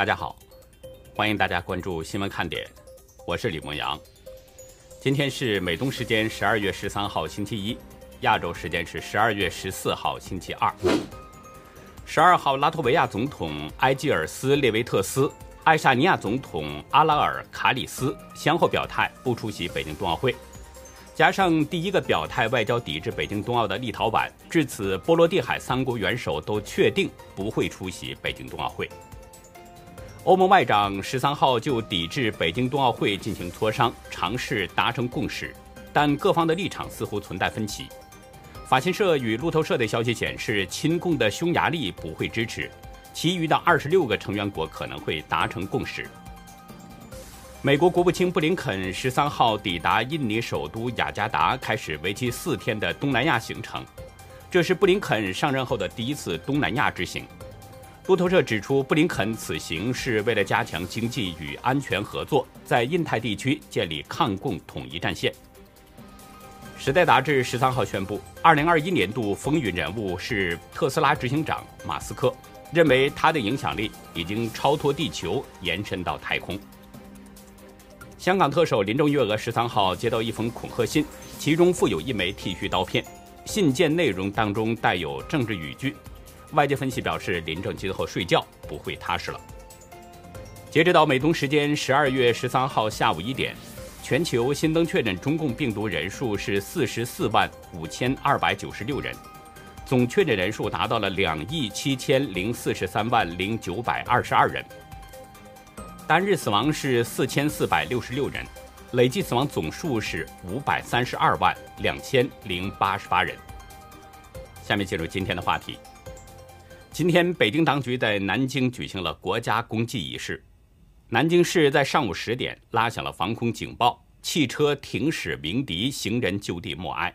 大家好，欢迎大家关注新闻看点，我是李梦阳。今天是美东时间十二月十三号星期一，亚洲时间是十二月十四号星期二。十二号，拉脱维亚总统埃吉尔斯列维特斯、爱沙尼亚总统阿拉尔卡里斯先后表态不出席北京冬奥会。加上第一个表态外交抵制北京冬奥的立陶宛，至此波罗的海三国元首都确定不会出席北京冬奥会。欧盟外长十三号就抵制北京冬奥会进行磋商，尝试达成共识，但各方的立场似乎存在分歧。法新社与路透社的消息显示，亲共的匈牙利不会支持，其余的二十六个成员国可能会达成共识。美国国务卿布林肯十三号抵达印尼首都雅加达，开始为期四天的东南亚行程。这是布林肯上任后的第一次东南亚之行。路透社指出，布林肯此行是为了加强经济与安全合作，在印太地区建立抗共统一战线。时代杂志十三号宣布，二零二一年度风云人物是特斯拉执行长马斯克，认为他的影响力已经超脱地球，延伸到太空。香港特首林郑月娥十三号接到一封恐吓信，其中附有一枚剃须刀片，信件内容当中带有政治语句。外界分析表示，林郑今后睡觉不会踏实了。截止到美东时间十二月十三号下午一点，全球新增确诊中共病毒人数是四十四万五千二百九十六人，总确诊人数达到了两亿七千零四十三万零九百二十二人。单日死亡是四千四百六十六人，累计死亡总数是五百三十二万两千零八十八人。下面进入今天的话题。今天，北京当局在南京举行了国家公祭仪式。南京市在上午十点拉响了防空警报，汽车停驶鸣笛，行人就地默哀。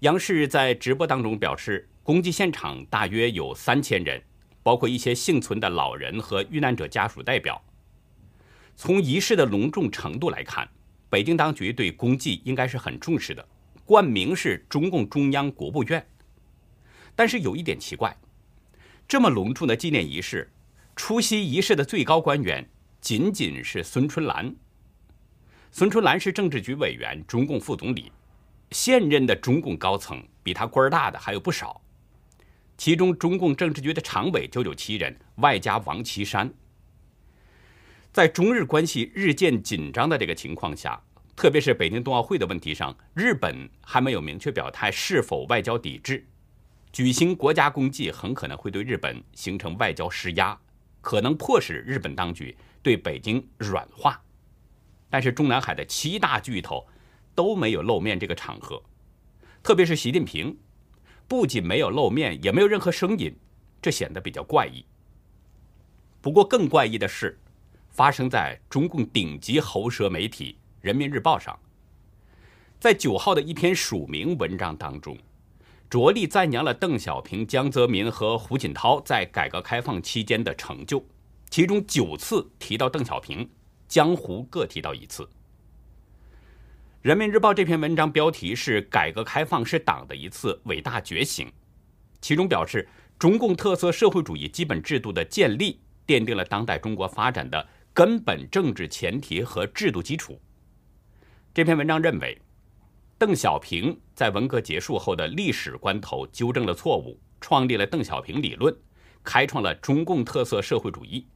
央视在直播当中表示，公祭现场大约有三千人，包括一些幸存的老人和遇难者家属代表。从仪式的隆重程度来看，北京当局对公祭应该是很重视的，冠名是中共中央国务院。但是有一点奇怪，这么隆重的纪念仪式，出席仪式的最高官员仅仅是孙春兰。孙春兰是政治局委员、中共副总理，现任的中共高层比他官儿大的还有不少，其中中共政治局的常委就有七人，外加王岐山。在中日关系日渐紧张的这个情况下，特别是北京冬奥会的问题上，日本还没有明确表态是否外交抵制。举行国家公祭很可能会对日本形成外交施压，可能迫使日本当局对北京软化。但是中南海的七大巨头都没有露面这个场合，特别是习近平，不仅没有露面，也没有任何声音，这显得比较怪异。不过更怪异的是。发生在中共顶级喉舌媒体《人民日报》上，在九号的一篇署名文章当中，着力赞扬了邓小平、江泽民和胡锦涛在改革开放期间的成就，其中九次提到邓小平，江湖各提到一次。《人民日报》这篇文章标题是“改革开放是党的一次伟大觉醒”，其中表示中共特色社会主义基本制度的建立奠定了当代中国发展的。根本政治前提和制度基础。这篇文章认为，邓小平在文革结束后的历史关头纠正了错误，创立了邓小平理论，开创了中共特色社会主义。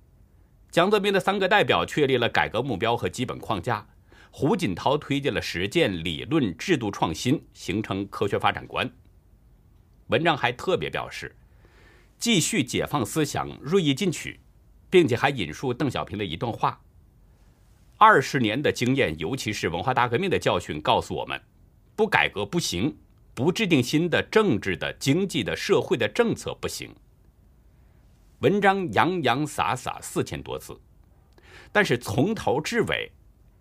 江泽民的三个代表确立了改革目标和基本框架，胡锦涛推进了实践理论制度创新，形成科学发展观。文章还特别表示，继续解放思想，锐意进取。并且还引述邓小平的一段话：“二十年的经验，尤其是文化大革命的教训，告诉我们，不改革不行，不制定新的政治的、经济的、社会的政策不行。”文章洋洋洒洒四千多字，但是从头至尾，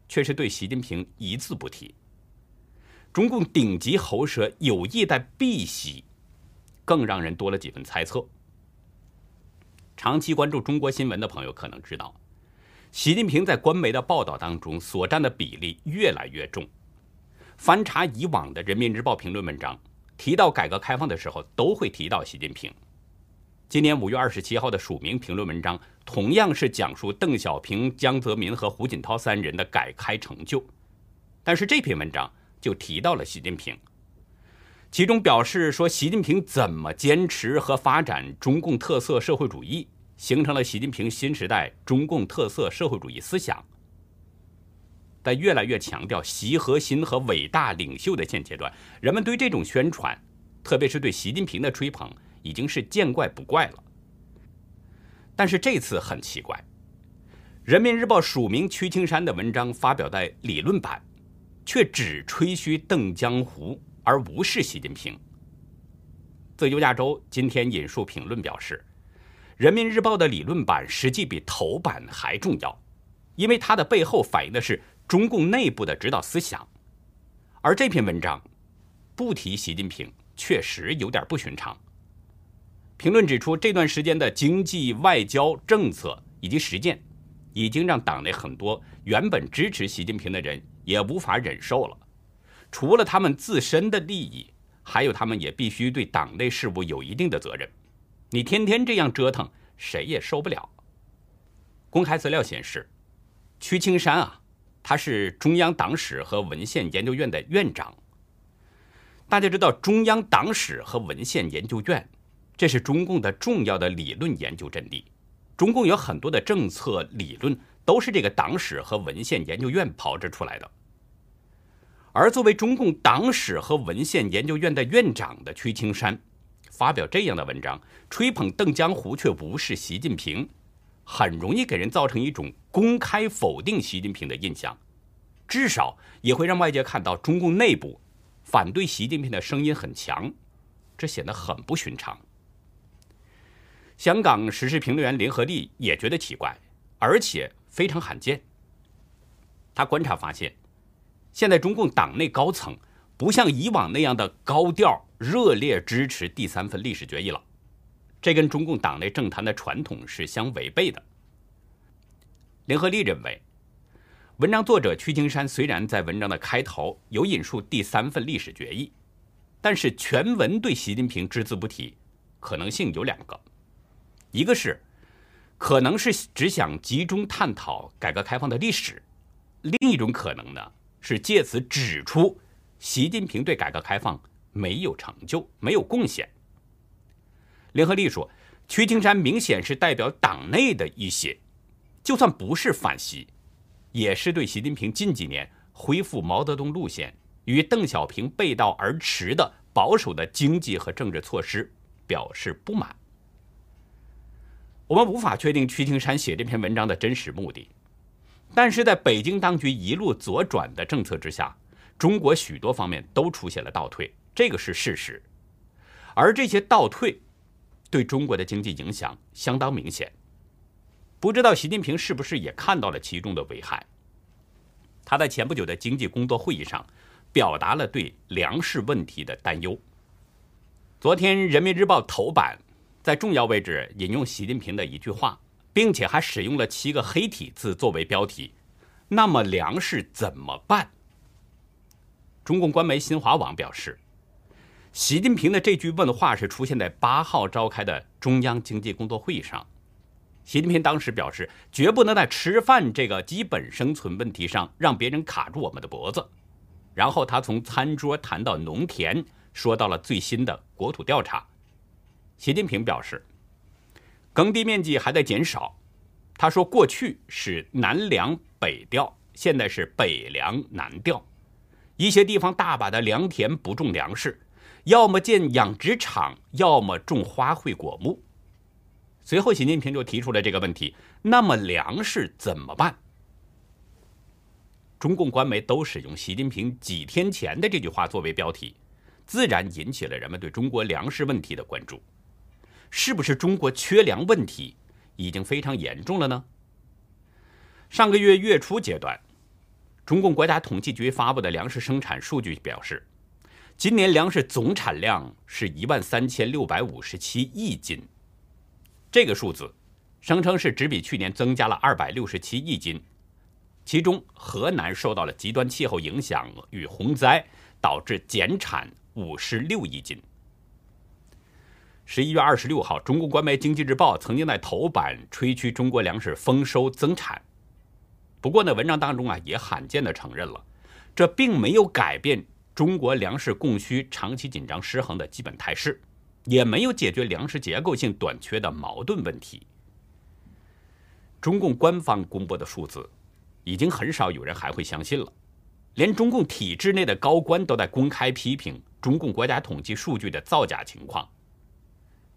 却是对习近平一字不提。中共顶级喉舌有意在避席，更让人多了几分猜测。长期关注中国新闻的朋友可能知道，习近平在官媒的报道当中所占的比例越来越重。翻查以往的《人民日报》评论文章，提到改革开放的时候，都会提到习近平。今年五月二十七号的署名评论文章，同样是讲述邓小平、江泽民和胡锦涛三人的改开成就，但是这篇文章就提到了习近平，其中表示说，习近平怎么坚持和发展中共特色社会主义，形成了习近平新时代中共特色社会主义思想。在越来越强调习核心和伟大领袖的现阶段，人们对这种宣传，特别是对习近平的吹捧，已经是见怪不怪了。但是这次很奇怪，《人民日报》署名屈青山的文章发表在理论版，却只吹嘘邓江湖，而无视习近平。自由亚洲今天引述评论表示，《人民日报》的理论版实际比头版还重要，因为它的背后反映的是。中共内部的指导思想，而这篇文章不提习近平，确实有点不寻常。评论指出，这段时间的经济、外交政策以及实践，已经让党内很多原本支持习近平的人也无法忍受了。除了他们自身的利益，还有他们也必须对党内事务有一定的责任。你天天这样折腾，谁也受不了。公开资料显示，屈青山啊。他是中央党史和文献研究院的院长。大家知道，中央党史和文献研究院，这是中共的重要的理论研究阵地。中共有很多的政策理论都是这个党史和文献研究院炮制出来的。而作为中共党史和文献研究院的院长的屈青山，发表这样的文章，吹捧邓江湖，却无视习近平。很容易给人造成一种公开否定习近平的印象，至少也会让外界看到中共内部反对习近平的声音很强，这显得很不寻常。香港时事评论员林和利也觉得奇怪，而且非常罕见。他观察发现，现在中共党内高层不像以往那样的高调热烈支持第三份历史决议了。这跟中共党内政坛的传统是相违背的。联合利认为，文章作者屈青山虽然在文章的开头有引述第三份历史决议，但是全文对习近平只字不提，可能性有两个：一个是可能是只想集中探讨改革开放的历史；另一种可能呢，是借此指出习近平对改革开放没有成就、没有贡献。联合利说，屈青山明显是代表党内的一些，就算不是反习，也是对习近平近几年恢复毛泽东路线与邓小平背道而驰的保守的经济和政治措施表示不满。我们无法确定屈青山写这篇文章的真实目的，但是在北京当局一路左转的政策之下，中国许多方面都出现了倒退，这个是事实，而这些倒退。对中国的经济影响相当明显，不知道习近平是不是也看到了其中的危害？他在前不久的经济工作会议上，表达了对粮食问题的担忧。昨天《人民日报》头版在重要位置引用习近平的一句话，并且还使用了七个黑体字作为标题。那么粮食怎么办？中共官媒新华网表示。习近平的这句问话是出现在八号召开的中央经济工作会议上。习近平当时表示，绝不能在吃饭这个基本生存问题上让别人卡住我们的脖子。然后他从餐桌谈到农田，说到了最新的国土调查。习近平表示，耕地面积还在减少。他说，过去是南粮北调，现在是北粮南调。一些地方大把的良田不种粮食。要么建养殖场，要么种花卉果木。随后，习近平就提出了这个问题：那么粮食怎么办？中共官媒都使用习近平几天前的这句话作为标题，自然引起了人们对中国粮食问题的关注。是不是中国缺粮问题已经非常严重了呢？上个月月初阶段，中共国家统计局发布的粮食生产数据表示。今年粮食总产量是一万三千六百五十七亿斤，这个数字声称是只比去年增加了二百六十七亿斤。其中，河南受到了极端气候影响与洪灾，导致减产五十六亿斤。十一月二十六号，中国官媒《经济日报》曾经在头版吹嘘中国粮食丰收增产。不过呢，文章当中啊也罕见的承认了，这并没有改变中国粮食供需长期紧张失衡的基本态势，也没有解决粮食结构性短缺的矛盾问题。中共官方公布的数字，已经很少有人还会相信了，连中共体制内的高官都在公开批评中共国家统计数据的造假情况。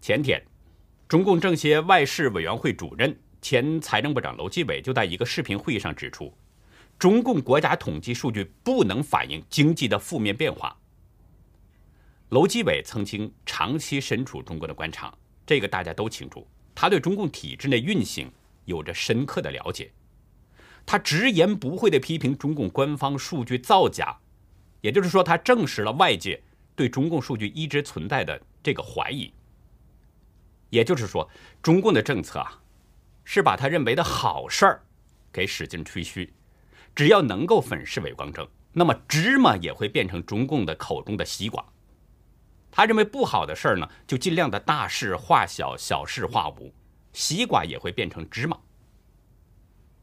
前天，中共政协外事委员会主任、前财政部长楼继伟就在一个视频会议上指出，中共国家统计数据不能反映经济的负面变化。楼继伟曾经长期身处中国的官场，这个大家都清楚，他对中共体制内运行有着深刻的了解。他直言不讳地批评中共官方数据造假，也就是说，他证实了外界对中共数据一直存在的这个怀疑。也就是说，中共的政策啊，是把他认为的好事儿给使劲吹嘘，只要能够粉饰伪光正，那么芝麻也会变成中共的口中的西瓜。他认为不好的事儿呢，就尽量的大事化小，小事化无，西瓜也会变成芝麻。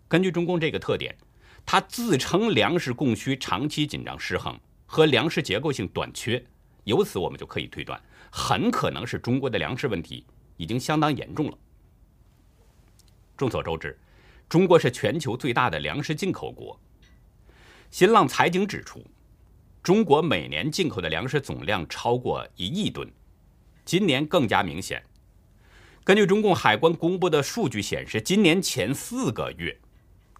根据中共这个特点，他自称粮食供需长期紧张失衡和粮食结构性短缺，由此我们就可以推断，很可能是中国的粮食问题。已经相当严重了。众所周知，中国是全球最大的粮食进口国。新浪财经指出，中国每年进口的粮食总量超过一亿吨，今年更加明显。根据中共海关公布的数据显示，今年前四个月，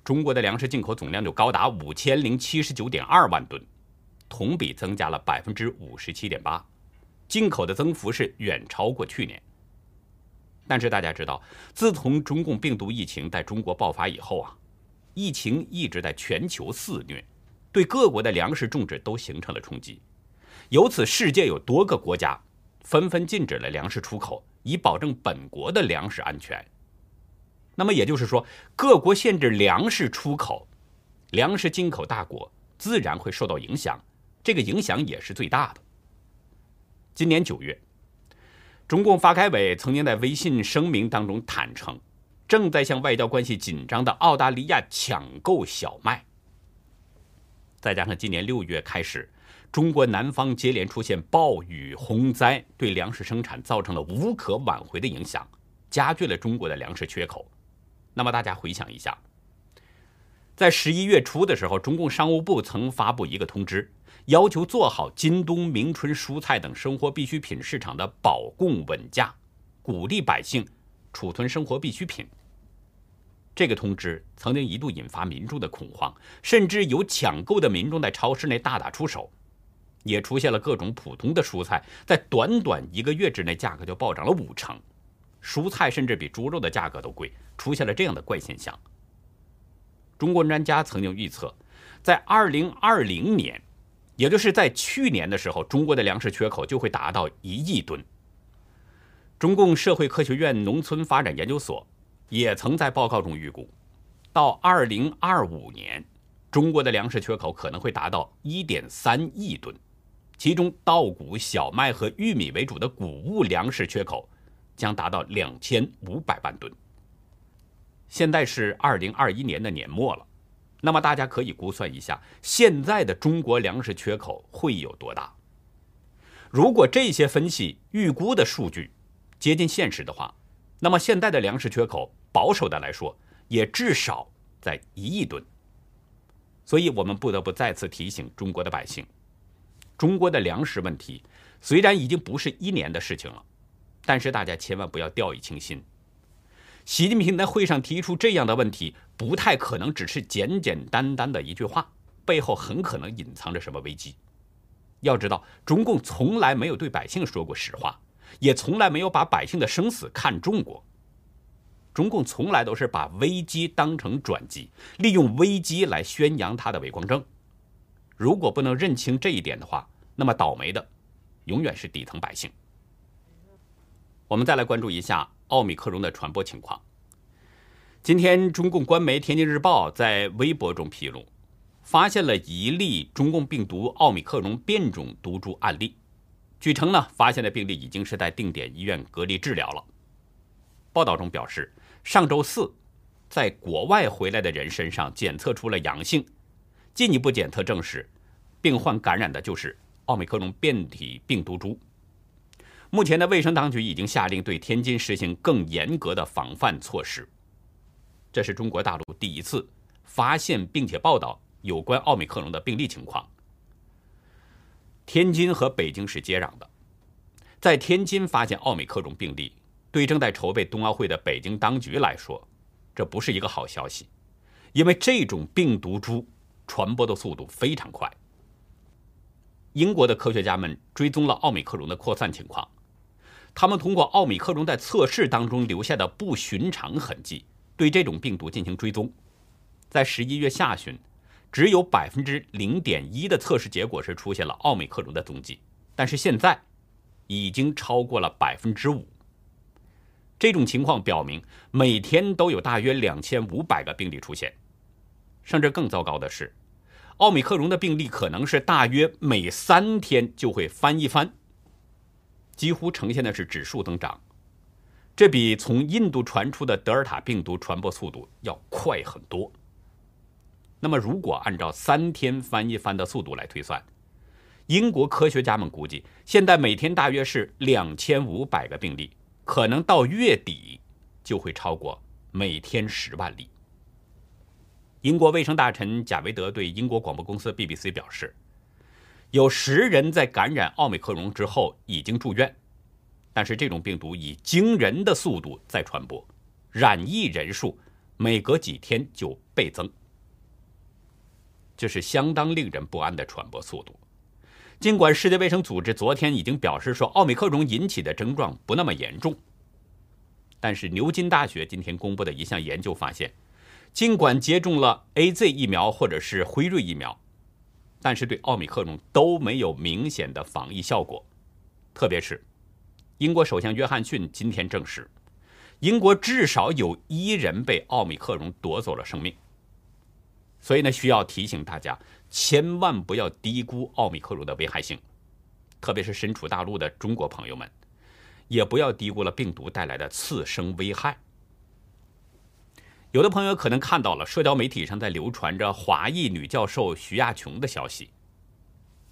中国的粮食进口总量就高达五千零七十九点二万吨，同比增加了百分之五十七点八，进口的增幅是远超过去年。但是大家知道，自从中共病毒疫情在中国爆发以后啊，疫情一直在全球肆虐，对各国的粮食种植都形成了冲击。由此，世界有多个国家纷纷禁止了粮食出口，以保证本国的粮食安全。那么也就是说，各国限制粮食出口，粮食进口大国自然会受到影响，这个影响也是最大的。今年九月。中共发改委曾经在微信声明当中坦诚，正在向外交关系紧张的澳大利亚抢购小麦。再加上今年六月开始，中国南方接连出现暴雨洪灾，对粮食生产造成了无可挽回的影响，加剧了中国的粮食缺口。那么大家回想一下，在十一月初的时候，中共商务部曾发布一个通知。要求做好今冬明春蔬菜等生活必需品市场的保供稳价，鼓励百姓储存生活必需品。这个通知曾经一度引发民众的恐慌，甚至有抢购的民众在超市内大打出手，也出现了各种普通的蔬菜在短短一个月之内价格就暴涨了五成，蔬菜甚至比猪肉的价格都贵，出现了这样的怪现象。中国专家曾经预测，在二零二零年。也就是在去年的时候，中国的粮食缺口就会达到一亿吨。中共社会科学院农村发展研究所也曾在报告中预估，到二零二五年，中国的粮食缺口可能会达到一点三亿吨，其中稻谷、小麦和玉米为主的谷物粮食缺口将达到两千五百万吨。现在是二零二一年的年末了。那么大家可以估算一下，现在的中国粮食缺口会有多大？如果这些分析预估的数据接近现实的话，那么现在的粮食缺口保守的来说，也至少在一亿吨。所以我们不得不再次提醒中国的百姓：中国的粮食问题虽然已经不是一年的事情了，但是大家千万不要掉以轻心。习近平在会上提出这样的问题，不太可能只是简简单单的一句话，背后很可能隐藏着什么危机。要知道，中共从来没有对百姓说过实话，也从来没有把百姓的生死看重过。中共从来都是把危机当成转机，利用危机来宣扬他的伪光正。如果不能认清这一点的话，那么倒霉的永远是底层百姓。我们再来关注一下。奥密克戎的传播情况。今天，中共官媒《天津日报》在微博中披露，发现了一例中共病毒奥密克戎变种毒株案例。据称呢，发现的病例已经是在定点医院隔离治疗了。报道中表示，上周四，在国外回来的人身上检测出了阳性，进一步检测证实，病患感染的就是奥密克戎变体病毒株。目前的卫生当局已经下令对天津实行更严格的防范措施。这是中国大陆第一次发现并且报道有关奥密克戎的病例情况。天津和北京是接壤的，在天津发现奥密克戎病例，对正在筹备冬奥会的北京当局来说，这不是一个好消息，因为这种病毒株传播的速度非常快。英国的科学家们追踪了奥密克戎的扩散情况，他们通过奥密克戎在测试当中留下的不寻常痕迹，对这种病毒进行追踪，在十一月下旬。只有百分之零点一的测试结果是出现了奥密克戎的踪迹，但是现在已经超过了百分之五。这种情况表明，每天都有大约两千五百个病例出现，甚至更糟糕的是，奥密克戎的病例可能是大约每三天就会翻一番，几乎呈现的是指数增长。这比从印度传出的德尔塔病毒传播速度要快很多。那么，如果按照三天翻一番的速度来推算，英国科学家们估计，现在每天大约是两千五百个病例，可能到月底就会超过每天十万例。英国卫生大臣贾维德对英国广播公司 BBC 表示，有十人在感染奥密克戎之后已经住院，但是这种病毒以惊人的速度在传播，染疫人数每隔几天就倍增。这是相当令人不安的传播速度。尽管世界卫生组织昨天已经表示说奥密克戎引起的症状不那么严重，但是牛津大学今天公布的一项研究发现，尽管接种了 A Z 疫苗或者是辉瑞疫苗，但是对奥密克戎都没有明显的防疫效果。特别是英国首相约翰逊今天证实，英国至少有一人被奥密克戎夺走了生命。所以呢，需要提醒大家，千万不要低估奥密克戎的危害性，特别是身处大陆的中国朋友们，也不要低估了病毒带来的次生危害。有的朋友可能看到了社交媒体上在流传着华裔女教授徐亚琼的消息，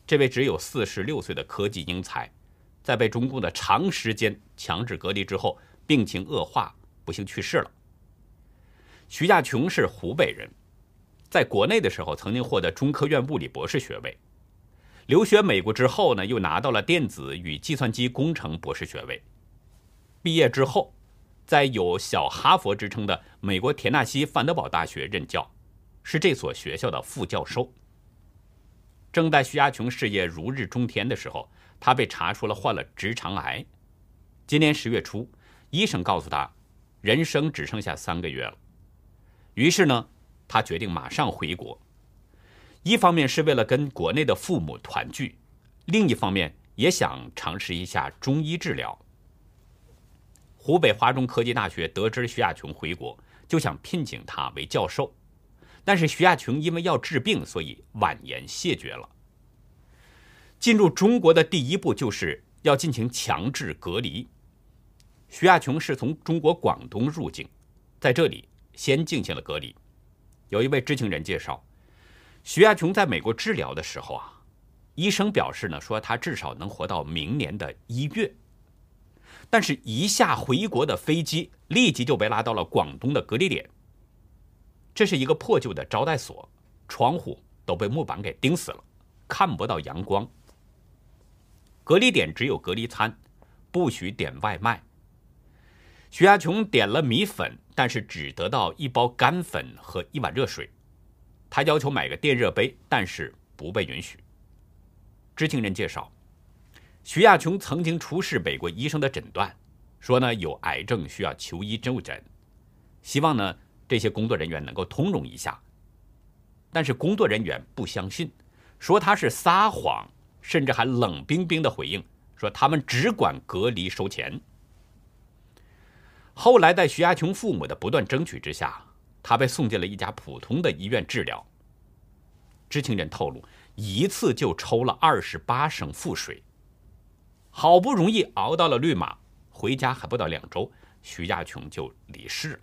这位只有四十六岁的科技英才，在被中共的长时间强制隔离之后，病情恶化，不幸去世了。徐亚琼是湖北人。在国内的时候，曾经获得中科院物理博士学位。留学美国之后呢，又拿到了电子与计算机工程博士学位。毕业之后，在有“小哈佛”之称的美国田纳西范德堡大学任教，是这所学校的副教授。正在徐亚琼事业如日中天的时候，他被查出了患了直肠癌。今年十月初，医生告诉他，人生只剩下三个月了。于是呢。他决定马上回国，一方面是为了跟国内的父母团聚，另一方面也想尝试一下中医治疗。湖北华中科技大学得知徐亚琼回国，就想聘请他为教授，但是徐亚琼因为要治病，所以婉言谢绝了。进入中国的第一步就是要进行强制隔离。徐亚琼是从中国广东入境，在这里先进行了隔离。有一位知情人介绍，徐亚琼在美国治疗的时候啊，医生表示呢，说他至少能活到明年的一月。但是，一下回国的飞机立即就被拉到了广东的隔离点。这是一个破旧的招待所，窗户都被木板给钉死了，看不到阳光。隔离点只有隔离餐，不许点外卖。徐亚琼点了米粉。但是只得到一包干粉和一碗热水，他要求买个电热杯，但是不被允许。知情人介绍，徐亚琼曾经出示美国医生的诊断，说呢有癌症需要求医就诊，希望呢这些工作人员能够通融一下。但是工作人员不相信，说他是撒谎，甚至还冷冰冰的回应说他们只管隔离收钱。后来，在徐亚琼父母的不断争取之下，他被送进了一家普通的医院治疗。知情人透露，一次就抽了二十八升腹水。好不容易熬到了绿码，回家还不到两周，徐亚琼就离世了。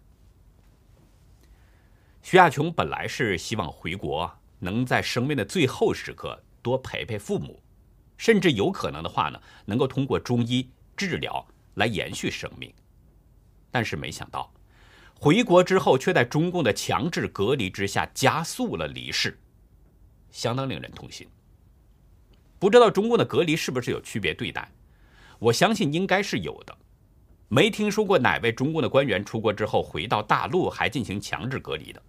徐亚琼本来是希望回国，能在生命的最后时刻多陪陪父母，甚至有可能的话呢，能够通过中医治疗来延续生命。但是没想到，回国之后却在中共的强制隔离之下加速了离世，相当令人痛心。不知道中共的隔离是不是有区别对待？我相信应该是有的。没听说过哪位中共的官员出国之后回到大陆还进行强制隔离的。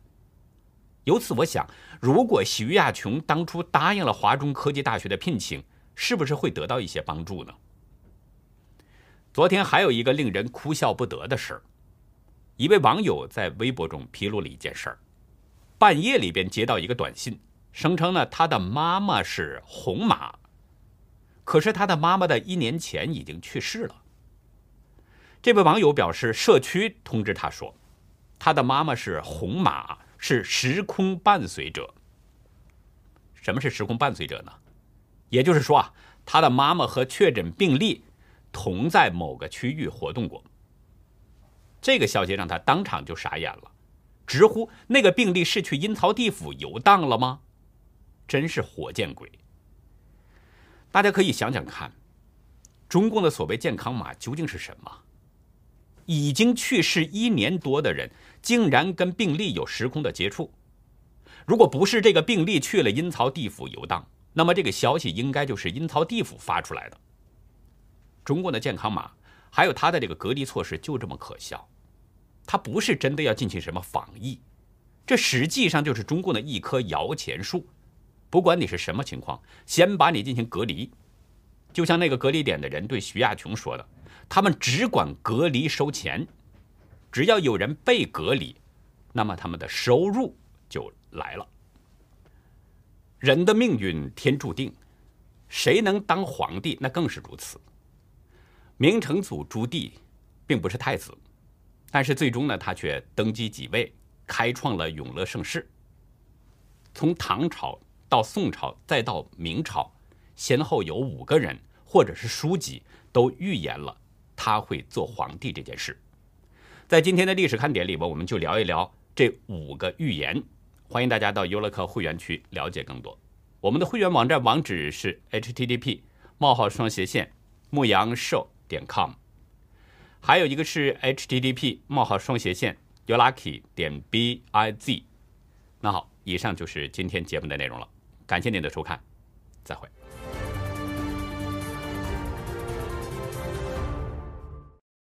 由此，我想，如果徐亚琼当初答应了华中科技大学的聘请，是不是会得到一些帮助呢？昨天还有一个令人哭笑不得的事儿，一位网友在微博中披露了一件事儿：半夜里边接到一个短信，声称呢他的妈妈是红马，可是他的妈妈的一年前已经去世了。这位网友表示，社区通知他说，他的妈妈是红马。是时空伴随者。什么是时空伴随者呢？也就是说啊，他的妈妈和确诊病例同在某个区域活动过。这个消息让他当场就傻眼了，直呼那个病例是去阴曹地府游荡了吗？真是活见鬼！大家可以想想看，中共的所谓健康码究竟是什么？已经去世一年多的人。竟然跟病例有时空的接触，如果不是这个病例去了阴曹地府游荡，那么这个消息应该就是阴曹地府发出来的。中共的健康码还有它的这个隔离措施就这么可笑，它不是真的要进行什么防疫，这实际上就是中共的一棵摇钱树。不管你是什么情况，先把你进行隔离。就像那个隔离点的人对徐亚琼说的，他们只管隔离收钱。只要有人被隔离，那么他们的收入就来了。人的命运天注定，谁能当皇帝那更是如此。明成祖朱棣并不是太子，但是最终呢，他却登基即位，开创了永乐盛世。从唐朝到宋朝再到明朝，先后有五个人或者是书籍都预言了他会做皇帝这件事。在今天的历史看点里边，我们就聊一聊这五个预言。欢迎大家到优乐客会员区了解更多。我们的会员网站网址是 http: 冒号双斜线牧羊兽点 com，还有一个是 http: 冒号双斜线 youlucky 点 biz。那好，以上就是今天节目的内容了。感谢您的收看，再会。